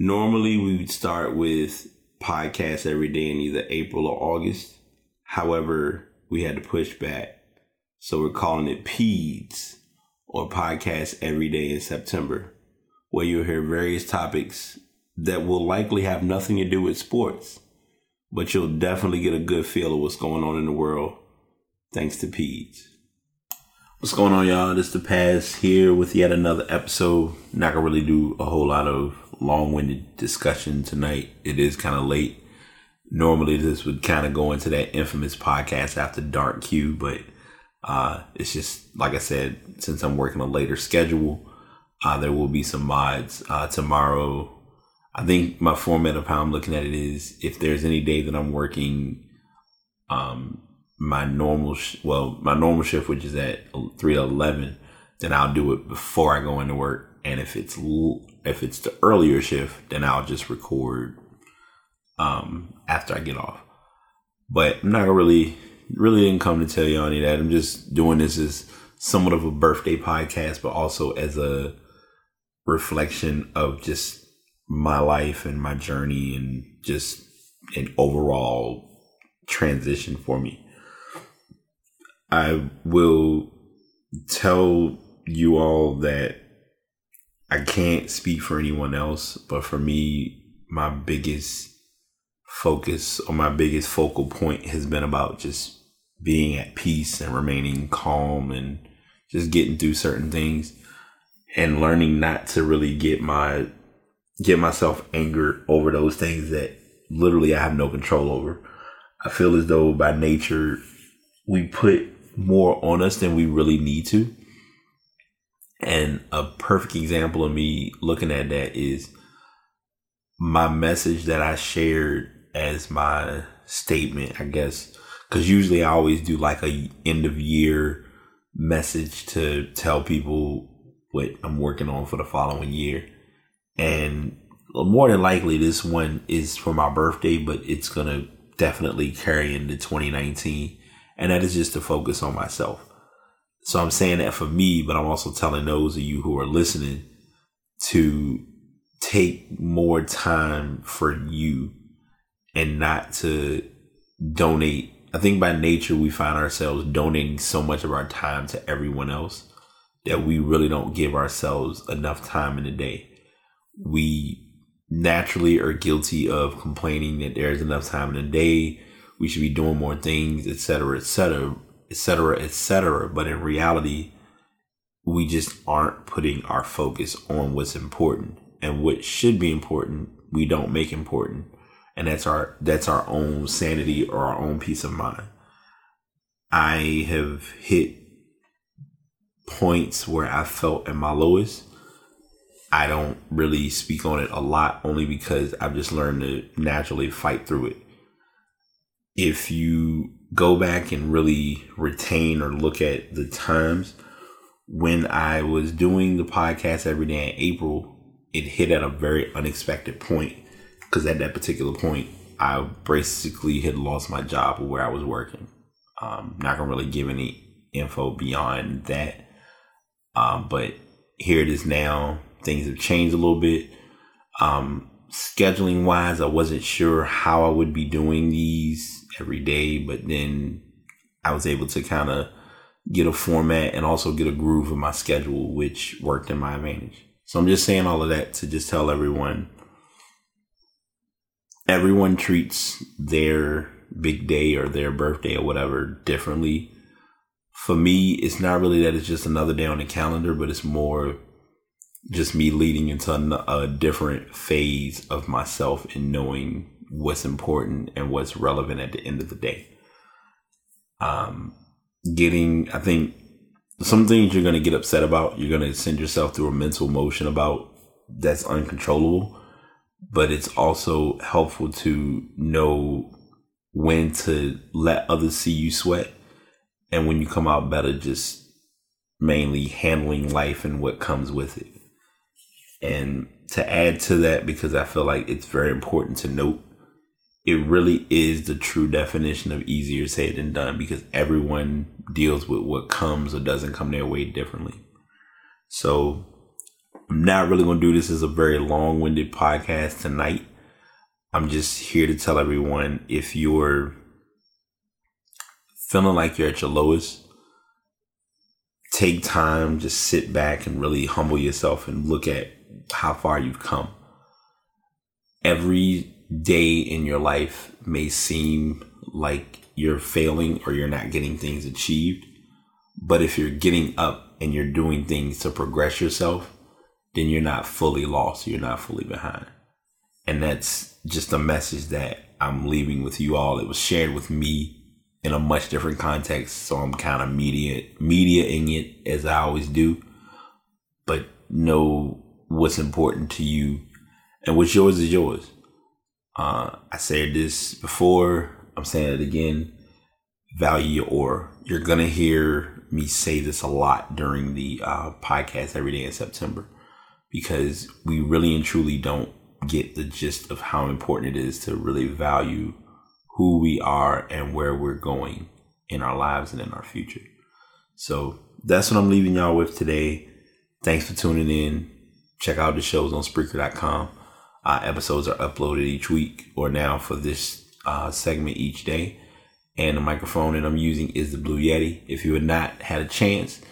Normally, we would start with podcasts every day in either April or August. However, we had to push back. So we're calling it PEDS or podcast every day in September, where you'll hear various topics that will likely have nothing to do with sports, but you'll definitely get a good feel of what's going on in the world thanks to PEDS. What's going on, y'all? This is the PASS here with yet another episode. Not gonna really do a whole lot of long-winded discussion tonight. It is kind of late. Normally, this would kind of go into that infamous podcast after dark queue, but uh, it's just like I said, since I'm working a later schedule, uh, there will be some mods uh, tomorrow. I think my format of how I'm looking at it is if there's any day that I'm working, um, my normal sh- well my normal shift which is at 3 to 11 then i'll do it before i go into work and if it's if it's the earlier shift then i'll just record um after i get off. But i'm not gonna really really didn't come to tell you any of that. I'm just doing this as somewhat of a birthday podcast but also as a reflection of just my life and my journey and just an overall transition for me. I will tell you all that I can't speak for anyone else, but for me, my biggest focus or my biggest focal point has been about just being at peace and remaining calm and just getting through certain things and learning not to really get my get myself angered over those things that literally I have no control over. I feel as though by nature we put more on us than we really need to. And a perfect example of me looking at that is my message that I shared as my statement, I guess, because usually I always do like a end of year message to tell people what I'm working on for the following year. And more than likely, this one is for my birthday, but it's going to definitely carry into 2019 and that is just to focus on myself. So I'm saying that for me, but I'm also telling those of you who are listening to take more time for you and not to donate. I think by nature, we find ourselves donating so much of our time to everyone else that we really don't give ourselves enough time in the day. We naturally are guilty of complaining that there's enough time in the day we should be doing more things, etc., etc., etc., etc. But in reality, we just aren't putting our focus on what's important and what should be important. We don't make important, and that's our that's our own sanity or our own peace of mind. I have hit points where I felt at my lowest. I don't really speak on it a lot, only because I've just learned to naturally fight through it if you go back and really retain or look at the times when I was doing the podcast every day in April, it hit at a very unexpected point because at that particular point, I basically had lost my job where I was working. Um, not gonna really give any info beyond that, um, but here it is now. Things have changed a little bit. Um, scheduling wise, I wasn't sure how I would be doing these every day, but then I was able to kind of get a format and also get a groove of my schedule, which worked in my advantage. So I'm just saying all of that to just tell everyone everyone treats their big day or their birthday or whatever differently. For me, it's not really that it's just another day on the calendar, but it's more just me leading into a, a different phase of myself and knowing what's important and what's relevant at the end of the day. Um, getting, I think, some things you're going to get upset about, you're going to send yourself through a mental motion about that's uncontrollable. But it's also helpful to know when to let others see you sweat and when you come out better, just mainly handling life and what comes with it. And to add to that, because I feel like it's very important to note it really is the true definition of easier said than done because everyone deals with what comes or doesn't come their way differently. So I'm not really going to do this as a very long winded podcast tonight. I'm just here to tell everyone if you're feeling like you're at your lowest, take time, just sit back and really humble yourself and look at how far you've come. Every day in your life may seem like you're failing or you're not getting things achieved. But if you're getting up and you're doing things to progress yourself, then you're not fully lost. You're not fully behind. And that's just a message that I'm leaving with you all. It was shared with me in a much different context. So I'm kind of media mediaing it as I always do. But know what's important to you and what's yours is yours. Uh, I said this before, I'm saying it again. Value your aura. You're gonna hear me say this a lot during the uh, podcast every day in September because we really and truly don't get the gist of how important it is to really value who we are and where we're going in our lives and in our future. So that's what I'm leaving y'all with today. Thanks for tuning in. Check out the shows on Spreaker.com. Uh, episodes are uploaded each week or now for this uh, segment each day. And the microphone that I'm using is the Blue Yeti. If you have not had a chance,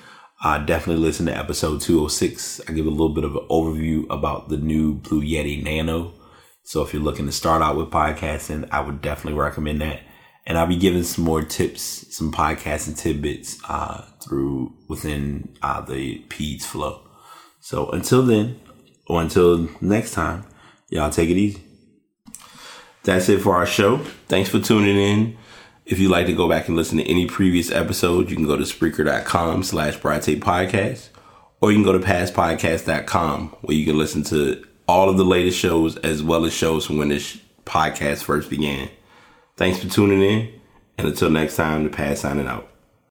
uh, definitely listen to episode 206. I give a little bit of an overview about the new Blue Yeti Nano. So if you're looking to start out with podcasting, I would definitely recommend that. And I'll be giving some more tips, some podcasting tidbits uh, through within uh, the PEDS flow. So until then, or until next time, y'all take it easy. That's it for our show. Thanks for tuning in. If you'd like to go back and listen to any previous episode, you can go to Spreaker.com slash Podcast, or you can go to passpodcast.com where you can listen to all of the latest shows as well as shows from when this podcast first began. Thanks for tuning in, and until next time, the PASS signing out.